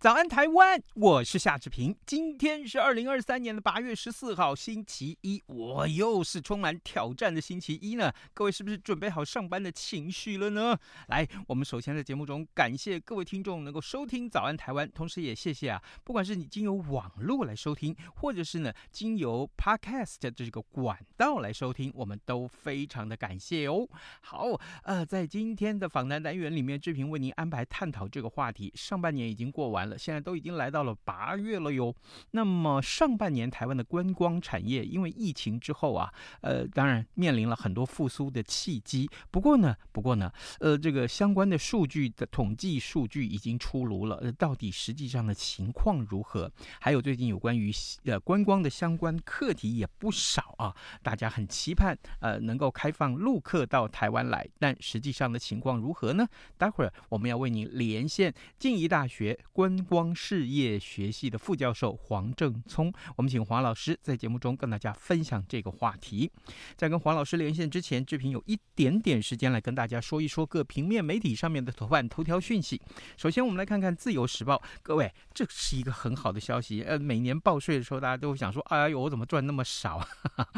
早安，台湾！我是夏志平。今天是二零二三年的八月十四号，星期一。我又是充满挑战的星期一呢。各位是不是准备好上班的情绪了呢？来，我们首先在节目中感谢各位听众能够收听早安台湾，同时也谢谢啊，不管是你经由网络来收听，或者是呢经由 Podcast 这个管道来收听，我们都非常的感谢哦。好，呃，在今天的访谈单元里面，志平为您安排探讨这个话题。上半年已经过完了。现在都已经来到了八月了哟。那么上半年台湾的观光产业因为疫情之后啊，呃，当然面临了很多复苏的契机。不过呢，不过呢，呃，这个相关的数据的统计数据已经出炉了，呃，到底实际上的情况如何？还有最近有关于呃观光的相关课题也不少啊，大家很期盼呃能够开放陆客到台湾来，但实际上的情况如何呢？待会儿我们要为您连线静宜大学观光事业学系的副教授黄正聪，我们请黄老师在节目中跟大家分享这个话题。在跟黄老师连线之前，志平有一点点时间来跟大家说一说各平面媒体上面的头版头条讯息。首先，我们来看看《自由时报》，各位，这是一个很好的消息。呃，每年报税的时候，大家都会想说：“哎呦，我怎么赚那么少？”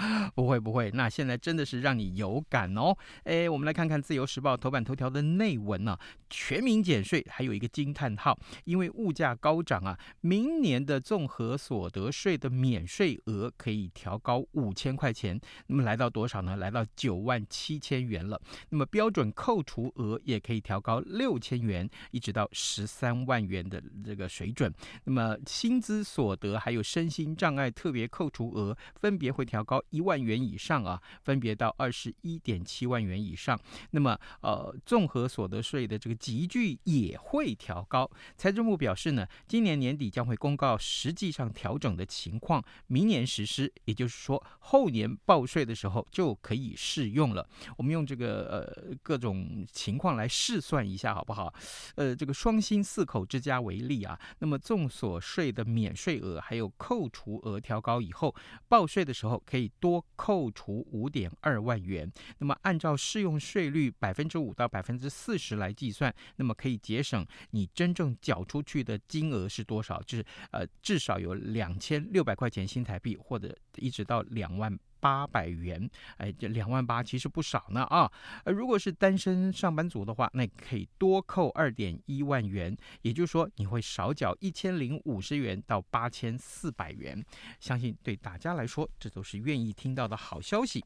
不会，不会。那现在真的是让你有感哦。哎，我们来看看《自由时报》头版头条的内文呢、全民减税，还有一个惊叹号，因为物价高涨啊，明年的综合所得税的免税额可以调高五千块钱，那么来到多少呢？来到九万七千元了。那么标准扣除额也可以调高六千元，一直到十三万元的这个水准。那么薪资所得还有身心障碍特别扣除额分别会调高一万元以上啊，分别到二十一点七万元以上。那么呃，综合所得税的这个级距也会调高。财政部表示呢，今年年底将会公告实际上调整的情况，明年实施，也就是说后年报税的时候就可以适用了。我们用这个呃各种情况来试算一下，好不好？呃，这个双薪四口之家为例啊，那么综所税的免税额还有扣除额调高以后，报税的时候可以多扣除五点二万元。那么按照适用税率百分之五到百分之四十来计算，那么可以节省你真正缴出去的金额是多少？就是呃，至少有两千六百块钱新台币，或者一直到两万八百元。哎，这两万八其实不少呢啊。呃，如果是单身上班族的话，那可以多扣二点一万元，也就是说你会少缴一千零五十元到八千四百元。相信对大家来说，这都是愿意听到的好消息。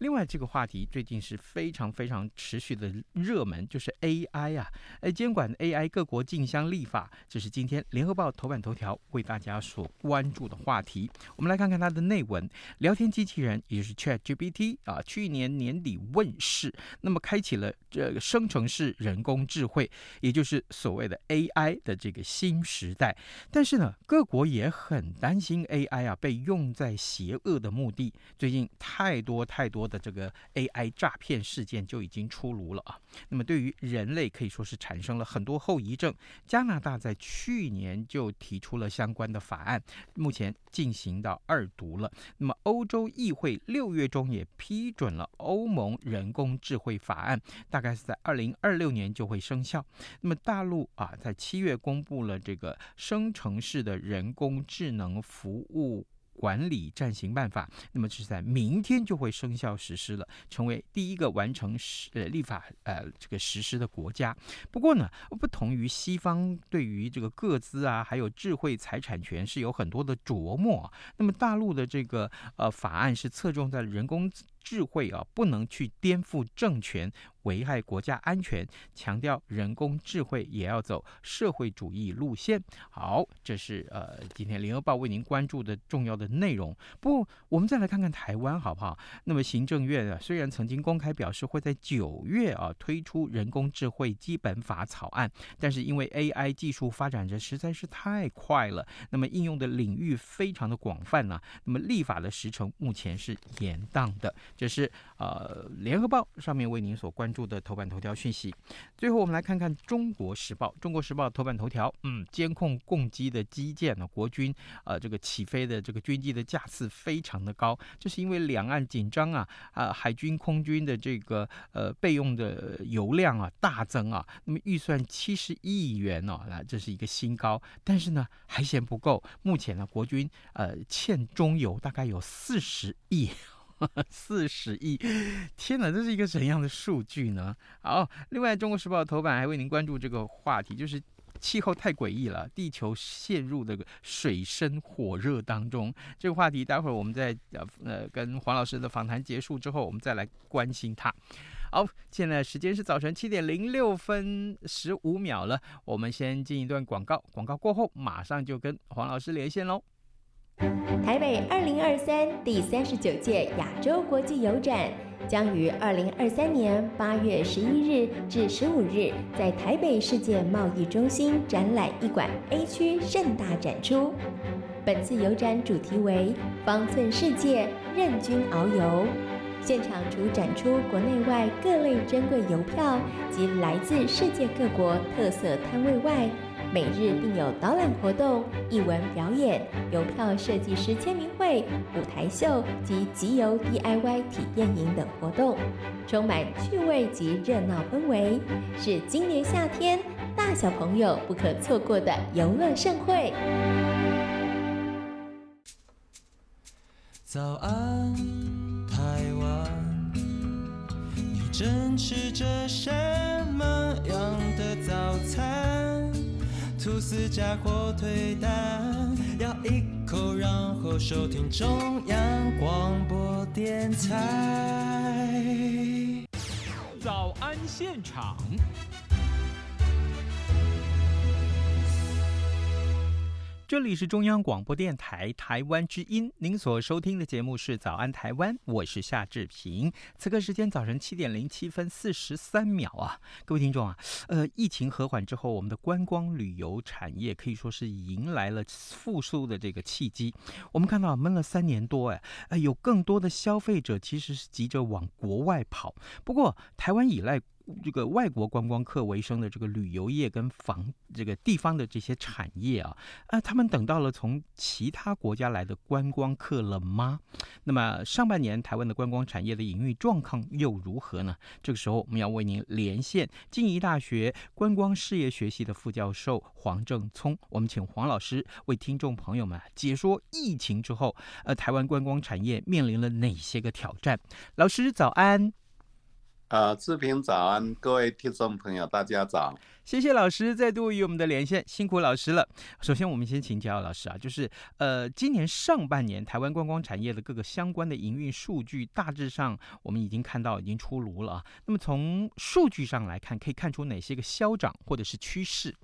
另外，这个话题最近是非常非常持续的热门，就是 AI 啊，哎，监管 AI 各国竞相立法，这是今天联合报头版头条为大家所关注的话题。我们来看看它的内文：聊天机器人，也就是 ChatGPT 啊，去年年底问世，那么开启了这个生成式人工智慧，也就是所谓的 AI 的这个新时代。但是呢，各国也很担心 AI 啊被用在邪恶的目的。最近太多太多。的这个 AI 诈骗事件就已经出炉了啊，那么对于人类可以说是产生了很多后遗症。加拿大在去年就提出了相关的法案，目前进行到二读了。那么欧洲议会六月中也批准了欧盟人工智慧法案，大概是在二零二六年就会生效。那么大陆啊，在七月公布了这个生成式的人工智能服务。管理暂行办法，那么是在明天就会生效实施了，成为第一个完成实呃立法呃这个实施的国家。不过呢，不同于西方对于这个个资啊，还有智慧财产权是有很多的琢磨，那么大陆的这个呃法案是侧重在人工。智慧啊，不能去颠覆政权。危害国家安全，强调人工智慧也要走社会主义路线。好，这是呃今天联合报为您关注的重要的内容。不，我们再来看看台湾好不好？那么行政院啊，虽然曾经公开表示会在九月啊推出人工智慧基本法草案，但是因为 AI 技术发展的实在是太快了，那么应用的领域非常的广泛呢、啊，那么立法的时程目前是延宕的。这是呃联合报上面为您所关注。的头版头条讯息，最后我们来看看《中国时报》。《中国时报》头版头条，嗯，监控共机的基建呢，国军呃这个起飞的这个军机的架次非常的高，这是因为两岸紧张啊啊，海军空军的这个呃备用的油量啊大增啊，那么预算七十亿元哦，那这是一个新高，但是呢还嫌不够，目前呢国军呃欠中油大概有四十亿。四十亿，天哪，这是一个怎样的数据呢？好，另外，《中国时报》头版还为您关注这个话题，就是气候太诡异了，地球陷入这个水深火热当中。这个话题，待会儿我们在呃呃跟黄老师的访谈结束之后，我们再来关心它。好，现在时间是早晨七点零六分十五秒了，我们先进一段广告，广告过后马上就跟黄老师连线喽。台北二零二三第三十九届亚洲国际油展将于二零二三年八月十一日至十五日在台北世界贸易中心展览一馆 A 区盛大展出。本次油展主题为“方寸世界，任君遨游”。现场除展出国内外各类珍贵邮票及来自世界各国特色摊位外，每日并有导览活动、艺文表演、邮票设计师签名会、舞台秀及集邮 DIY 体验营等活动，充满趣味及热闹氛围，是今年夏天大小朋友不可错过的游乐盛会。早安，台湾，你正吃着什么样的早餐？吐司加火腿蛋，咬一口，然后收听中央广播电台。早安现场。这里是中央广播电台台湾之音，您所收听的节目是《早安台湾》，我是夏志平。此刻时间早晨七点零七分四十三秒啊，各位听众啊，呃，疫情和缓之后，我们的观光旅游产业可以说是迎来了复苏的这个契机。我们看到闷了三年多，哎，呃，有更多的消费者其实是急着往国外跑。不过，台湾依赖。这个外国观光客为生的这个旅游业跟房这个地方的这些产业啊，啊，他们等到了从其他国家来的观光客了吗？那么上半年台湾的观光产业的营运状况又如何呢？这个时候我们要为您连线静宜大学观光事业学系的副教授黄正聪，我们请黄老师为听众朋友们解说疫情之后，呃，台湾观光产业面临了哪些个挑战？老师早安。呃，志平早安，各位听众朋友，大家早。谢谢老师再度与我们的连线，辛苦老师了。首先，我们先请教老师啊，就是呃，今年上半年台湾观光产业的各个相关的营运数据，大致上我们已经看到已经出炉了啊。那么从数据上来看，可以看出哪些个消长或者是趋势？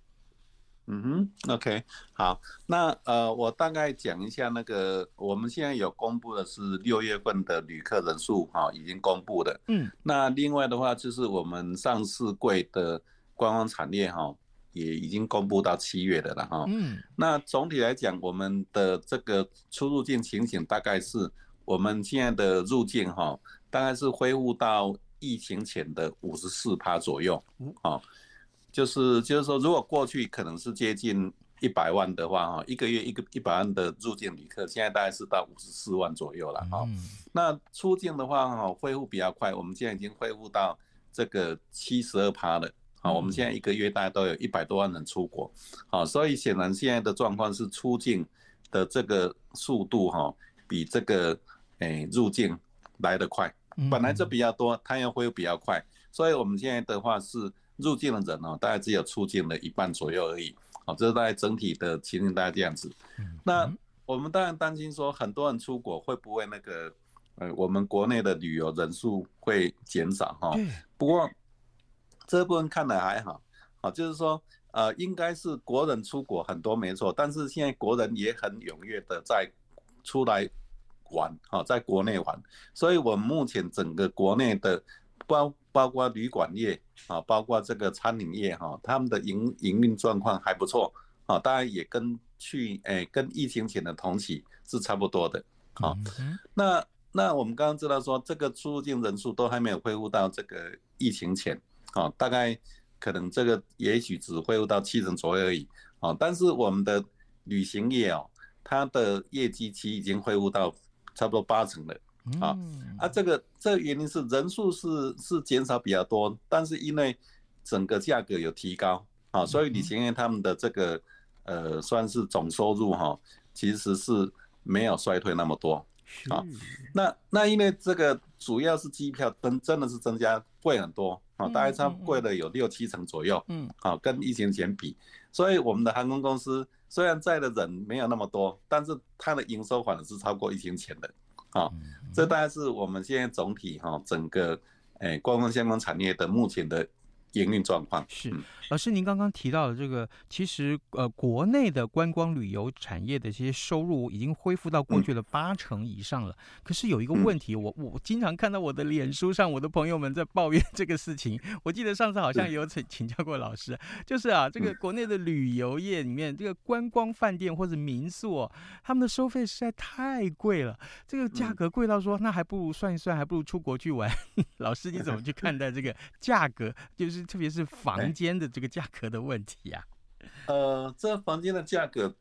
嗯哼，OK，好，那呃，我大概讲一下那个，我们现在有公布的是六月份的旅客人数，哈，已经公布的。嗯，那另外的话就是我们上市柜的官方产业，哈，也已经公布到七月的了，哈。嗯，那总体来讲，我们的这个出入境情形大概是，我们现在的入境，哈，大概是恢复到疫情前的五十四趴左右，哦。就是就是说，如果过去可能是接近一百万的话，哈，一个月一个一百万的入境旅客，现在大概是到五十四万左右了，哈。那出境的话，哈，恢复比较快，我们现在已经恢复到这个七十二趴了，好，我们现在一个月大概都有一百多万人出国，好，所以显然现在的状况是出境的这个速度，哈，比这个诶入境来得快，本来就比较多，它要恢复比较快，所以我们现在的话是。入境的人哦，大概只有出境的一半左右而已。好，这是大概整体的情形，大概这样子。那我们当然担心说，很多人出国会不会那个呃，我们国内的旅游人数会减少哈。对。不过这部分看来还好，好，就是说，呃，应该是国人出国很多没错，但是现在国人也很踊跃的在出来玩，哈，在国内玩。所以我们目前整个国内的包包括旅馆业啊，包括这个餐饮业哈，他们的营营运状况还不错，啊，当然也跟去诶跟疫情前的同期是差不多的，好，那。那我们刚刚知道说，这个出入境人数都还没有恢复到这个疫情前，啊，大概可能这个也许只恢复到七成左右而已，啊，但是我们的旅行业哦，它的业绩期已经恢复到差不多八成了，啊，啊，这个这个原因是人数是是减少比较多，但是因为整个价格有提高，啊，所以李行业他们的这个呃算是总收入哈，其实是没有衰退那么多。啊，那那因为这个主要是机票真真的是增加贵很多啊，大概差贵了有六七成左右，嗯，啊，跟疫情前比，所以我们的航空公司虽然载的人没有那么多，但是它的营收反而是超过疫情前的，啊，这大概是我们现在总体哈整个诶观光相关产业的目前的。营运状况是，老师，您刚刚提到的这个，其实呃，国内的观光旅游产业的这些收入已经恢复到过去的八成以上了。可是有一个问题，我我经常看到我的脸书上，我的朋友们在抱怨这个事情。我记得上次好像也有请请教过老师，就是啊，这个国内的旅游业里面，这个观光饭店或者民宿哦，他们的收费实在太贵了，这个价格贵到说，那还不如算一算，还不如出国去玩。老师，你怎么去看待这个价格？就是。特别是房间的这个价格的问题呀、啊，呃，这房间的价格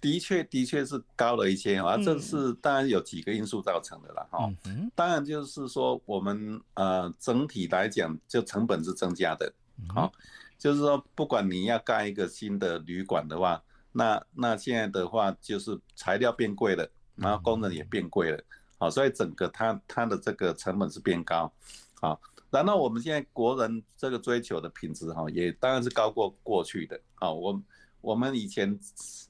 的确的确是高了一些啊，这是当然有几个因素造成的啦哈。当然就是说我们呃整体来讲，就成本是增加的，好，就是说不管你要盖一个新的旅馆的话，那那现在的话就是材料变贵了，然后工人也变贵了，好，所以整个它它的这个成本是变高，好。然后我们现在国人这个追求的品质哈，也当然是高过过去的啊。我我们以前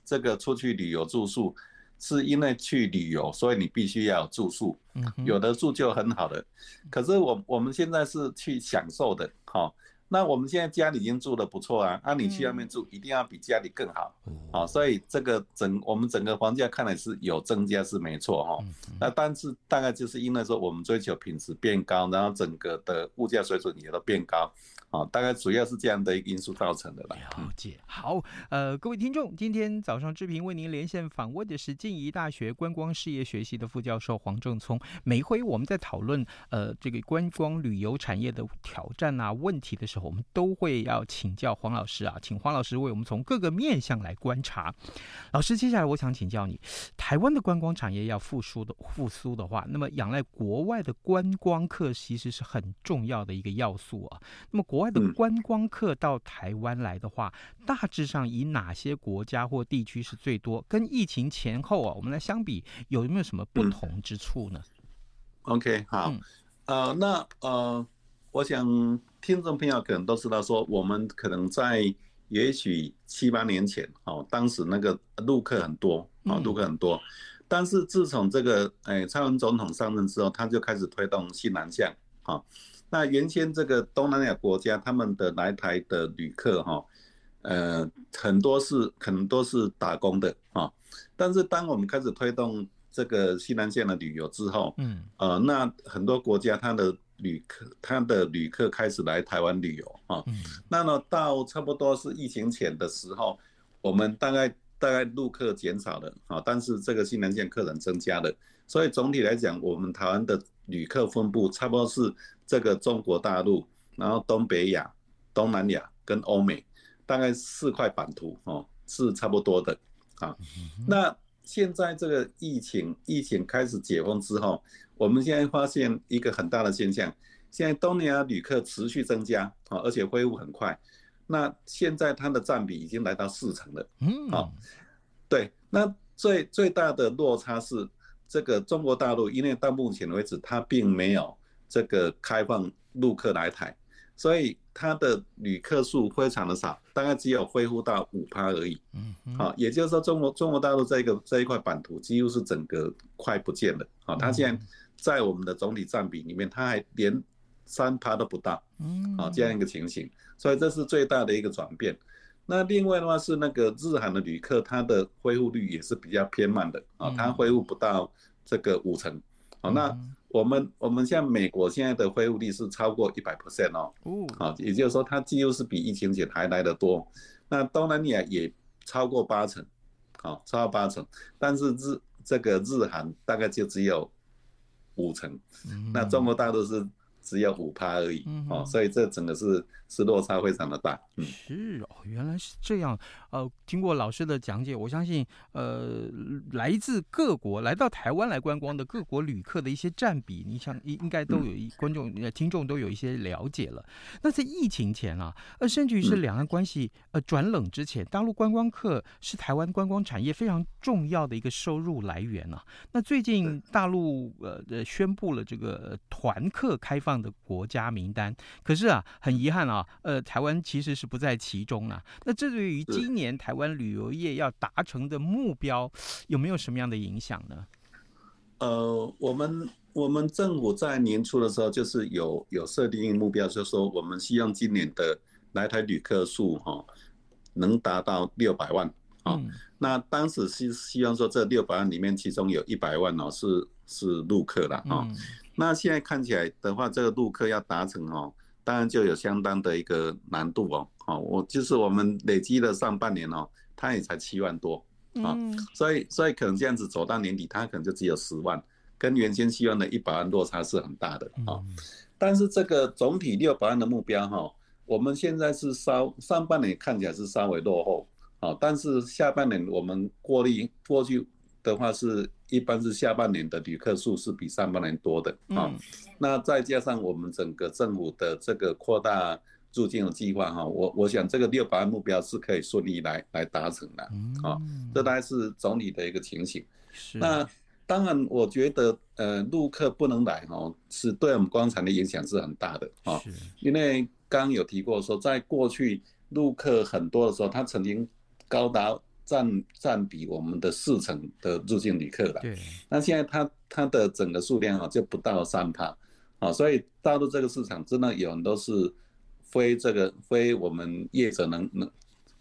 这个出去旅游住宿，是因为去旅游，所以你必须要有住宿，有的住就很好的。可是我我们现在是去享受的哈。那我们现在家里已经住的不错啊，那、啊、你去外面住一定要比家里更好，好，所以这个整我们整个房价看来是有增加是没错哈，那但是大概就是因为说我们追求品质变高，然后整个的物价水准也都变高。好，大概主要是这样的一个因素造成的吧。了解。好，呃，各位听众，今天早上志平为您连线访问的是静宜大学观光事业学系的副教授黄正聪。每回我们在讨论呃这个观光旅游产业的挑战啊问题的时候，我们都会要请教黄老师啊，请黄老师为我们从各个面向来观察。老师，接下来我想请教你，台湾的观光产业要复苏的复苏的话，那么仰赖国外的观光客其实是很重要的一个要素啊。那么国国外的观光客到台湾来的话，大致上以哪些国家或地区是最多？跟疫情前后啊，我们来相比，有没有什么不同之处呢？嗯，OK，好，嗯，呃，那呃，我想听众朋友可能都知道，说我们可能在也许七八年前哦，当时那个陆客很多啊，陆客很多，但是自从这个哎蔡英文总统上任之后，他就开始推动西南向啊。那原先这个东南亚国家他们的来台的旅客哈，呃，很多是可能都是打工的啊。但是当我们开始推动这个西南线的旅游之后，嗯，呃，那很多国家它的旅客，它的旅客开始来台湾旅游啊。那么到差不多是疫情前的时候，我们大概大概陆客减少了啊，但是这个西南线客人增加了。所以总体来讲，我们台湾的旅客分布差不多是。这个中国大陆，然后东北亚、东南亚跟欧美，大概四块版图哦，是差不多的啊。那现在这个疫情疫情开始解封之后，我们现在发现一个很大的现象，现在东南亚旅客持续增加啊，而且恢复很快。那现在它的占比已经来到四成了，嗯，好，对。那最最大的落差是这个中国大陆，因为到目前为止它并没有。这个开放陆客来台，所以它的旅客数非常的少，大概只有恢复到五趴而已。嗯，好，也就是说，中国中国大陆这个这一块版图几乎是整个快不见了。好，它现在在我们的总体占比里面，它还连三趴都不到。嗯，好，这样一个情形，所以这是最大的一个转变。那另外的话是那个日韩的旅客，它的恢复率也是比较偏慢的。啊，它恢复不到这个五成。好，那。我们我们像美国现在的恢复率是超过一百 percent 哦，好，也就是说它几乎是比疫情前还来得多。那东南亚也超过八成，好，超过八成，但是日这个日韩大概就只有五成，那中国大陆是。只有五趴而已，嗯、哦，所以这整个是是落差非常的大。嗯、是哦，原来是这样。呃，经过老师的讲解，我相信，呃，来自各国来到台湾来观光的各国旅客的一些占比，你想应应该都有一观众、呃听众都有一些了解了。那在疫情前啊，呃，甚至于是两岸关系呃转冷之前，大陆观光客是台湾观光产业非常重要的一个收入来源啊。那最近大陆呃呃宣布了这个团客开放的国家名单，可是啊，很遗憾啊，呃，台湾其实是不在其中啊。那这对于今年台湾旅游业要达成的目标，有没有什么样的影响呢？呃，我们我们政府在年初的时候就是有有设定一个目标，就是说我们希望今年的来台旅客数哈能达到六百万啊。嗯、那当时是希望说这六百万里面，其中有一百万哦是是陆客了啊。嗯那现在看起来的话，这个陆客要达成哦，当然就有相当的一个难度哦。哦，我就是我们累积的上半年哦，它也才七万多啊，所以所以可能这样子走到年底，它可能就只有十万，跟原先希望的一百万落差是很大的啊。但是这个总体六百万的目标哈，我们现在是稍上半年看起来是稍微落后啊，但是下半年我们过滤过去。的话是一般是下半年的旅客数是比上半年多的啊，嗯、那再加上我们整个政府的这个扩大入境的计划哈，我我想这个六百万目标是可以顺利来来达成的啊，这大概是总体的一个情形。是。那当然，我觉得呃陆客不能来哈，是对我们观光产的影响是很大的啊，是。因为刚刚有提过说，在过去陆客很多的时候，他曾经高达。占占比我们的四成的入境旅客了，对，那现在它它的整个数量啊就不到三趴，啊，所以大陆这个市场真的有很多是非这个非我们业者能能，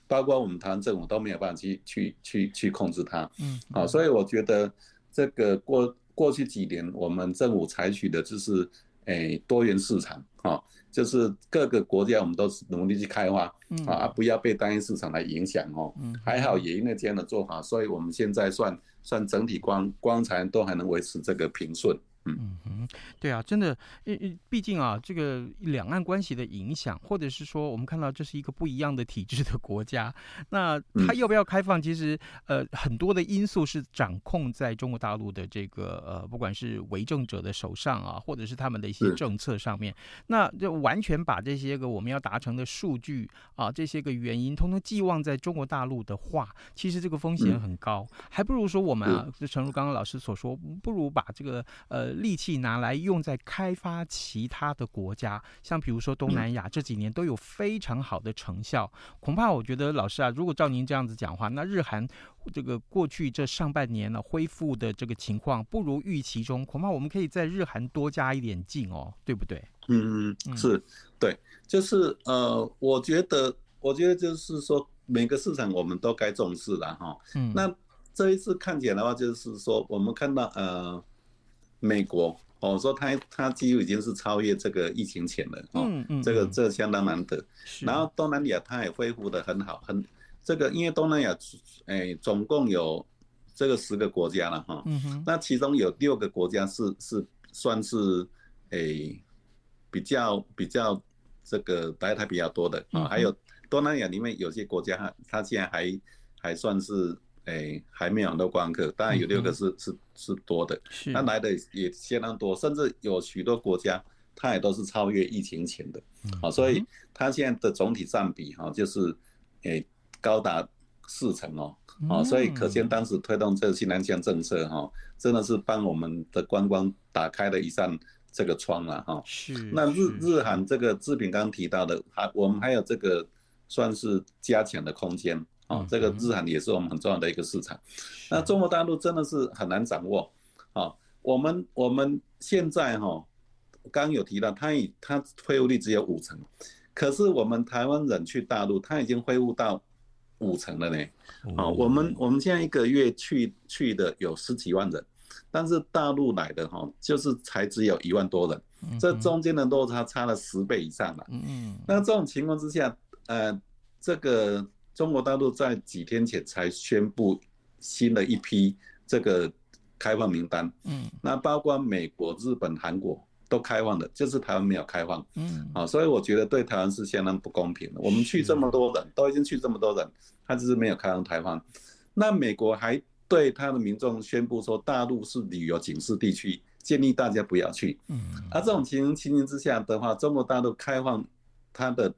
包括我们台湾政府都没有办法去去去去控制它，嗯，好，所以我觉得这个过过去几年我们政府采取的就是诶、欸、多元市场，啊。就是各个国家，我们都是努力去开发，啊，不要被单一市场来影响哦。还好也因为这样的做法，所以我们现在算算整体光光彩都还能维持这个平顺。嗯。嗯，对啊，真的，毕毕竟啊，这个两岸关系的影响，或者是说，我们看到这是一个不一样的体制的国家，那它要不要开放，其实呃很多的因素是掌控在中国大陆的这个呃，不管是为政者的手上啊，或者是他们的一些政策上面，那就完全把这些个我们要达成的数据啊，这些个原因，通通寄望在中国大陆的话，其实这个风险很高，还不如说我们啊，就诚如刚刚老师所说，不如把这个呃。力气拿来用在开发其他的国家，像比如说东南亚这几年都有非常好的成效。恐怕我觉得老师啊，如果照您这样子讲话，那日韩这个过去这上半年呢恢复的这个情况不如预期中，恐怕我们可以在日韩多加一点劲哦，对不对？嗯嗯，是对，就是呃，我觉得我觉得就是说每个市场我们都该重视了哈。嗯，那这一次看起来的话，就是说我们看到呃。美国哦，说他他几乎已经是超越这个疫情前了哦，嗯嗯，这个这个相当难得。然后东南亚它也恢复的很好，很这个因为东南亚哎总共有这个十个国家了哈，嗯，那其中有六个国家是是算是哎比较比较这个来台比较多的啊，还有东南亚里面有些国家它它现在还还算是。哎，还没有很多观光客，当然有六个是、嗯、是是多的，他来的也相当多，甚至有许多国家，它也都是超越疫情前的，嗯、啊，所以它现在的总体占比哈、啊，就是哎高达四成哦，啊，所以可见当时推动这个新南向政策哈、啊，真的是帮我们的观光打开了一扇这个窗了哈。是。那日日韩这个志平刚刚提到的，还我们还有这个算是加强的空间啊。这个日韩也是我们很重要的一个市场。那中国大陆真的是很难掌握啊。我们我们现在哈，刚刚有提到，它已它恢复率只有五成，可是我们台湾人去大陆，它已经恢复到五成了呢。啊，我们我们现在一个月去去的有十几万人。但是大陆来的哈，就是才只有一万多人，这中间的落差差了十倍以上了。嗯，那这种情况之下，呃，这个中国大陆在几天前才宣布新的一批这个开放名单。嗯，那包括美国、日本、韩国都开放的，就是台湾没有开放。嗯，啊，所以我觉得对台湾是相当不公平的。我们去这么多人，都已经去这么多人，他只是没有开放台湾。那美国还。对他的民众宣布说，大陆是旅游警示地区，建议大家不要去。嗯，而这种情形情形之下的话，中国大陆开放他的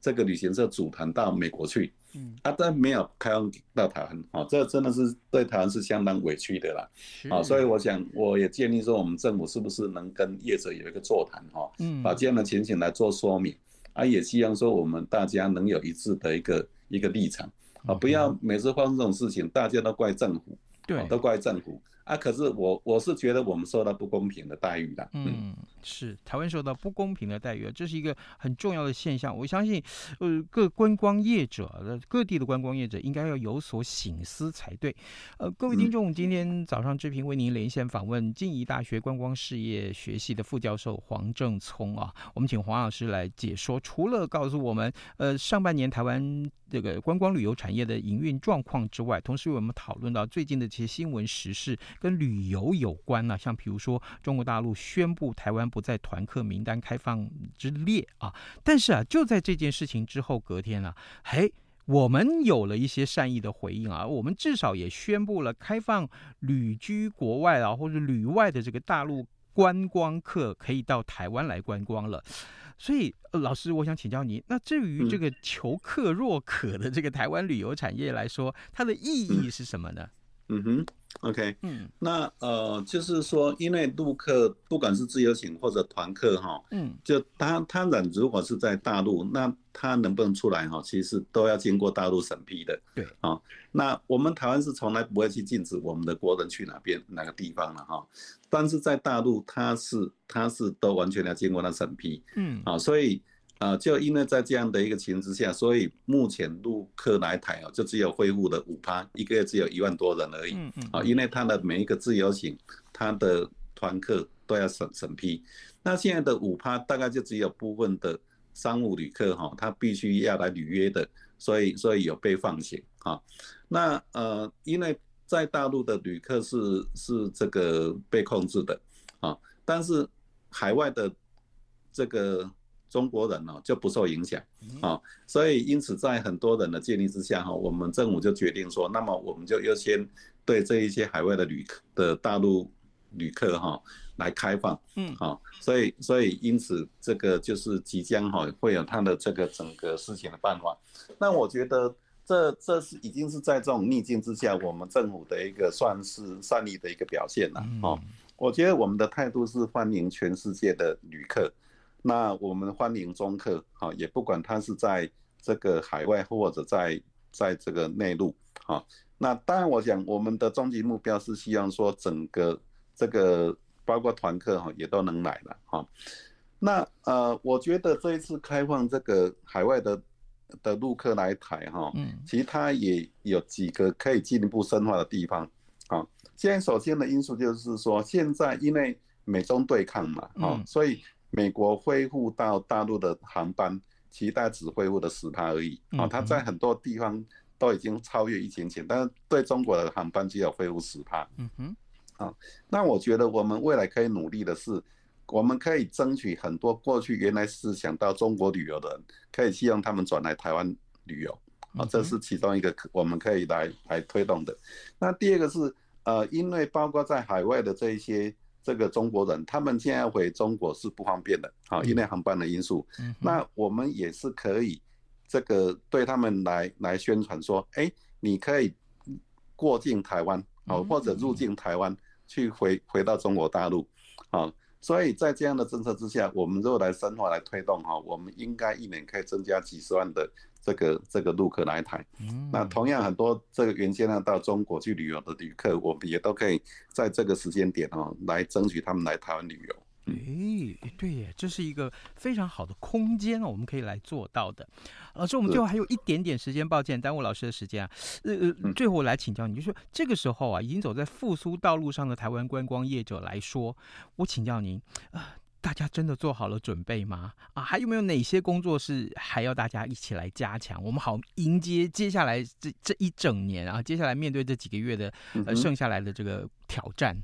这个旅行社组团到美国去，嗯，啊，但没有开放到台湾，哦，这真的是对台湾是相当委屈的啦。啊，所以我想，我也建议说，我们政府是不是能跟业者有一个座谈，哈，嗯，把这样的情形来做说明，啊，也希望说我们大家能有一致的一个一个立场。啊，不要每次发生这种事情，大家都怪政府，对，都怪政府。啊，可是我我是觉得我们受到不公平的待遇的。嗯，是台湾受到不公平的待遇，这是一个很重要的现象。我相信，呃，各观光业者，各地的观光业者应该要有所醒思才对。呃，各位听众，今天早上志平为您连线访问静宜大学观光事业学系的副教授黄正聪啊，我们请黄老师来解说，除了告诉我们，呃，上半年台湾这个观光旅游产业的营运状况之外，同时为我们讨论到最近的这些新闻时事。跟旅游有关呢、啊，像比如说中国大陆宣布台湾不在团客名单开放之列啊，但是啊，就在这件事情之后隔天啊，嘿，我们有了一些善意的回应啊，我们至少也宣布了开放旅居国外啊或者旅外的这个大陆观光客可以到台湾来观光了。所以，呃、老师，我想请教您，那至于这个求客若渴的这个台湾旅游产业来说，它的意义是什么呢？嗯哼。OK，嗯，那呃，就是说，因为陆客不管是自由行或者团客哈，嗯，就他他人如果是在大陆，那他能不能出来哈，其实都要经过大陆审批的。对，啊，那我们台湾是从来不会去禁止我们的国人去哪边哪个地方了哈，但是在大陆他是他是都完全要经过他审批，嗯，啊，所以。啊，就因为在这样的一个情况之下，所以目前陆客来台哦，就只有恢复的五趴，一个月只有一万多人而已。嗯嗯。啊，因为他的每一个自由行，他的团客都要审审批。那现在的五趴大概就只有部分的商务旅客哈，他必须要来履约的，所以所以有被放行啊。那呃，因为在大陆的旅客是是这个被控制的啊，但是海外的这个。中国人呢就不受影响啊，所以因此在很多人的建议之下哈，我们政府就决定说，那么我们就优先对这一些海外的旅客的大陆旅客哈来开放，嗯，好，所以所以因此这个就是即将哈会有它的这个整个事情的办法。那我觉得这这是已经是在这种逆境之下，我们政府的一个算是善意的一个表现了啊。我觉得我们的态度是欢迎全世界的旅客。那我们欢迎中客，哈，也不管他是在这个海外或者在在这个内陆，哈。那当然，我想我们的终极目标是希望说，整个这个包括团客哈也都能来了，哈。那呃，我觉得这一次开放这个海外的的陆客来台，哈，嗯，其实它也有几个可以进一步深化的地方，啊。现在首先的因素就是说，现在因为美中对抗嘛，哈，所以。美国恢复到大陆的航班，其实大概只恢复了十趴而已。啊，它在很多地方都已经超越疫情前，但是对中国的航班只有恢复十趴。嗯哼，啊，那我觉得我们未来可以努力的是，我们可以争取很多过去原来是想到中国旅游的人，可以希望他们转来台湾旅游。啊，这是其中一个我们可以来来推动的。那第二个是，呃，因为包括在海外的这一些。这个中国人，他们现在回中国是不方便的，好，因为航班的因素。嗯。那我们也是可以，这个对他们来来宣传说，哎，你可以过境台湾，好，或者入境台湾去回回到中国大陆，好，所以在这样的政策之下，我们如果来深化来推动哈，我们应该一年可以增加几十万的这个这个陆客来台。嗯、那同样很多这个原先呢到中国去旅游的旅客，我们也都可以在这个时间点哦来争取他们来台湾旅游。哎，对耶，这是一个非常好的空间，我们可以来做到的。老师，我们最后还有一点点时间，抱歉耽误老师的时间啊。呃呃，最后我来请教你，就是说这个时候啊，已经走在复苏道路上的台湾观光业者来说，我请教您啊、呃，大家真的做好了准备吗？啊，还有没有哪些工作是还要大家一起来加强？我们好迎接接下来这这一整年啊，接下来面对这几个月的呃剩下来的这个挑战。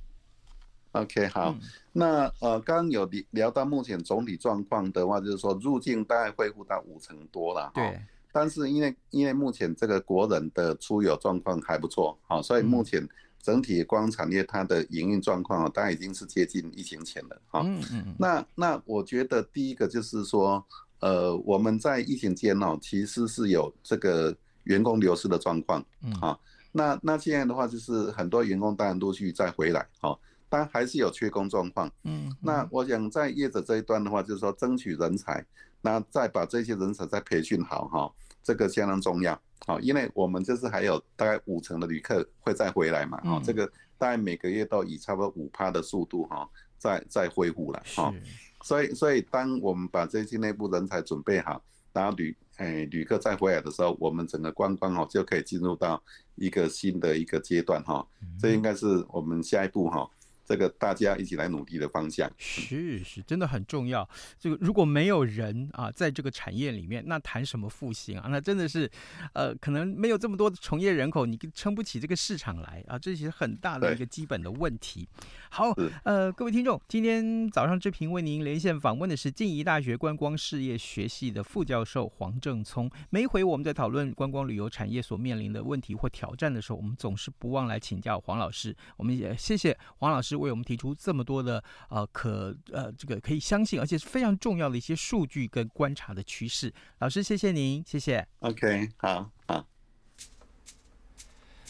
OK，好，嗯、那呃，刚刚有聊到目前总体状况的话，就是说入境大概恢复到五成多了，对。但是因为因为目前这个国人的出游状况还不错，好，所以目前整体观光产业它的营运状况大概已经是接近疫情前了，哈。嗯嗯。那那我觉得第一个就是说，呃，我们在疫情间哦，其实是有这个员工流失的状况，嗯，好。那那现在的话，就是很多员工当然陆续再回来，哈。但还是有缺工状况，嗯，那我想在业者这一端的话，就是说争取人才，那再把这些人才再培训好哈，这个相当重要，好，因为我们就是还有大概五成的旅客会再回来嘛，哦，这个大概每个月都以差不多五趴的速度哈，再再恢复了，哈，所以所以当我们把这些内部人才准备好，然后旅诶旅客再回来的时候，我们整个观光哦就可以进入到一个新的一个阶段哈，这应该是我们下一步哈。这个大家一起来努力的方向是是，真的很重要。这个如果没有人啊，在这个产业里面，那谈什么复兴啊？那真的是，呃，可能没有这么多的从业人口，你撑不起这个市场来啊。这是很大的一个基本的问题。好，呃，各位听众，今天早上之平为您连线访问的是静宜大学观光事业学系的副教授黄正聪。每一回我们在讨论观光旅游产业所面临的问题或挑战的时候，我们总是不忘来请教黄老师。我们也谢谢黄老师。为我们提出这么多的呃可呃这个可以相信而且是非常重要的一些数据跟观察的趋势，老师谢谢您，谢谢。OK，好，好。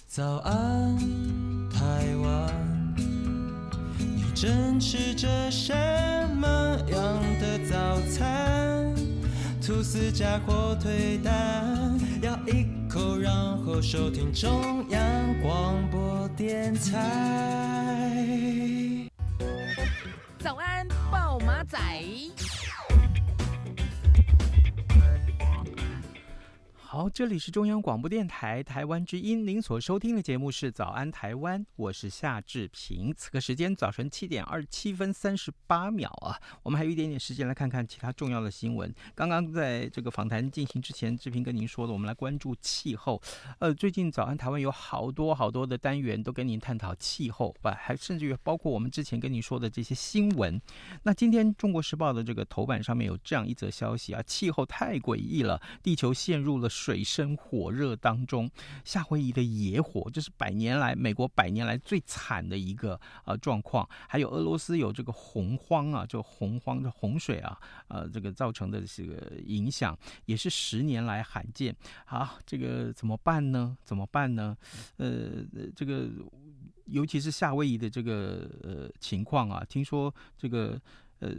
早安，台湾，你正吃着什么样的早餐？吐司加火腿蛋，咬一口，然后收听中央广播电台。早安，暴马仔。好，这里是中央广播电台台湾之音，您所收听的节目是《早安台湾》，我是夏志平。此刻时间早晨七点二十七分三十八秒啊，我们还有一点点时间来看看其他重要的新闻。刚刚在这个访谈进行之前，志平跟您说的，我们来关注气候。呃，最近《早安台湾》有好多好多的单元都跟您探讨气候，吧，还甚至于包括我们之前跟您说的这些新闻。那今天《中国时报》的这个头版上面有这样一则消息啊，气候太诡异了，地球陷入了。水深火热当中，夏威夷的野火，这是百年来美国百年来最惨的一个呃状况。还有俄罗斯有这个洪荒啊，就洪荒的洪水啊，呃，这个造成的这个影响也是十年来罕见。好，这个怎么办呢？怎么办呢？呃，这个尤其是夏威夷的这个呃情况啊，听说这个呃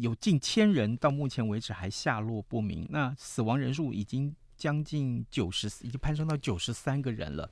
有近千人到目前为止还下落不明，那死亡人数已经。将近九十，已经攀升到九十三个人了。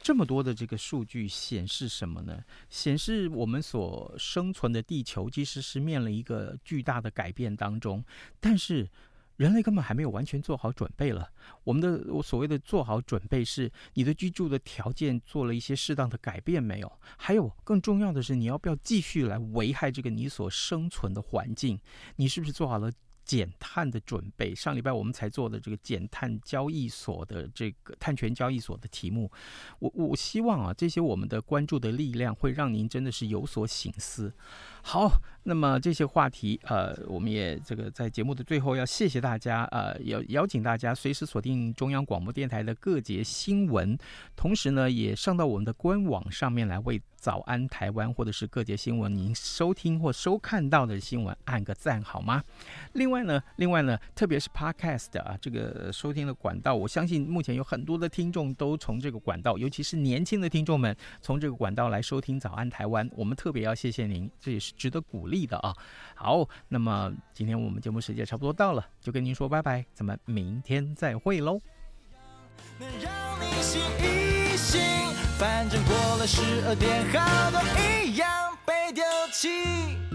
这么多的这个数据显示什么呢？显示我们所生存的地球其实是面临一个巨大的改变当中，但是人类根本还没有完全做好准备了。我们的我所谓的做好准备，是你的居住的条件做了一些适当的改变没有？还有更重要的是，你要不要继续来危害这个你所生存的环境？你是不是做好了？减碳的准备，上礼拜我们才做的这个减碳交易所的这个碳权交易所的题目，我我希望啊，这些我们的关注的力量会让您真的是有所醒思。好，那么这些话题，呃，我们也这个在节目的最后要谢谢大家，呃，邀邀请大家随时锁定中央广播电台的各节新闻，同时呢，也上到我们的官网上面来为早安台湾或者是各节新闻您收听或收看到的新闻按个赞好吗？另外。外呢，另外呢，特别是 Podcast 啊，这个收听的管道，我相信目前有很多的听众都从这个管道，尤其是年轻的听众们，从这个管道来收听《早安台湾》，我们特别要谢谢您，这也是值得鼓励的啊。好，那么今天我们节目时间差不多到了，就跟您说拜拜，咱们明天再会喽。能让你醒一醒，反正过了十二点，好多一样被丢弃。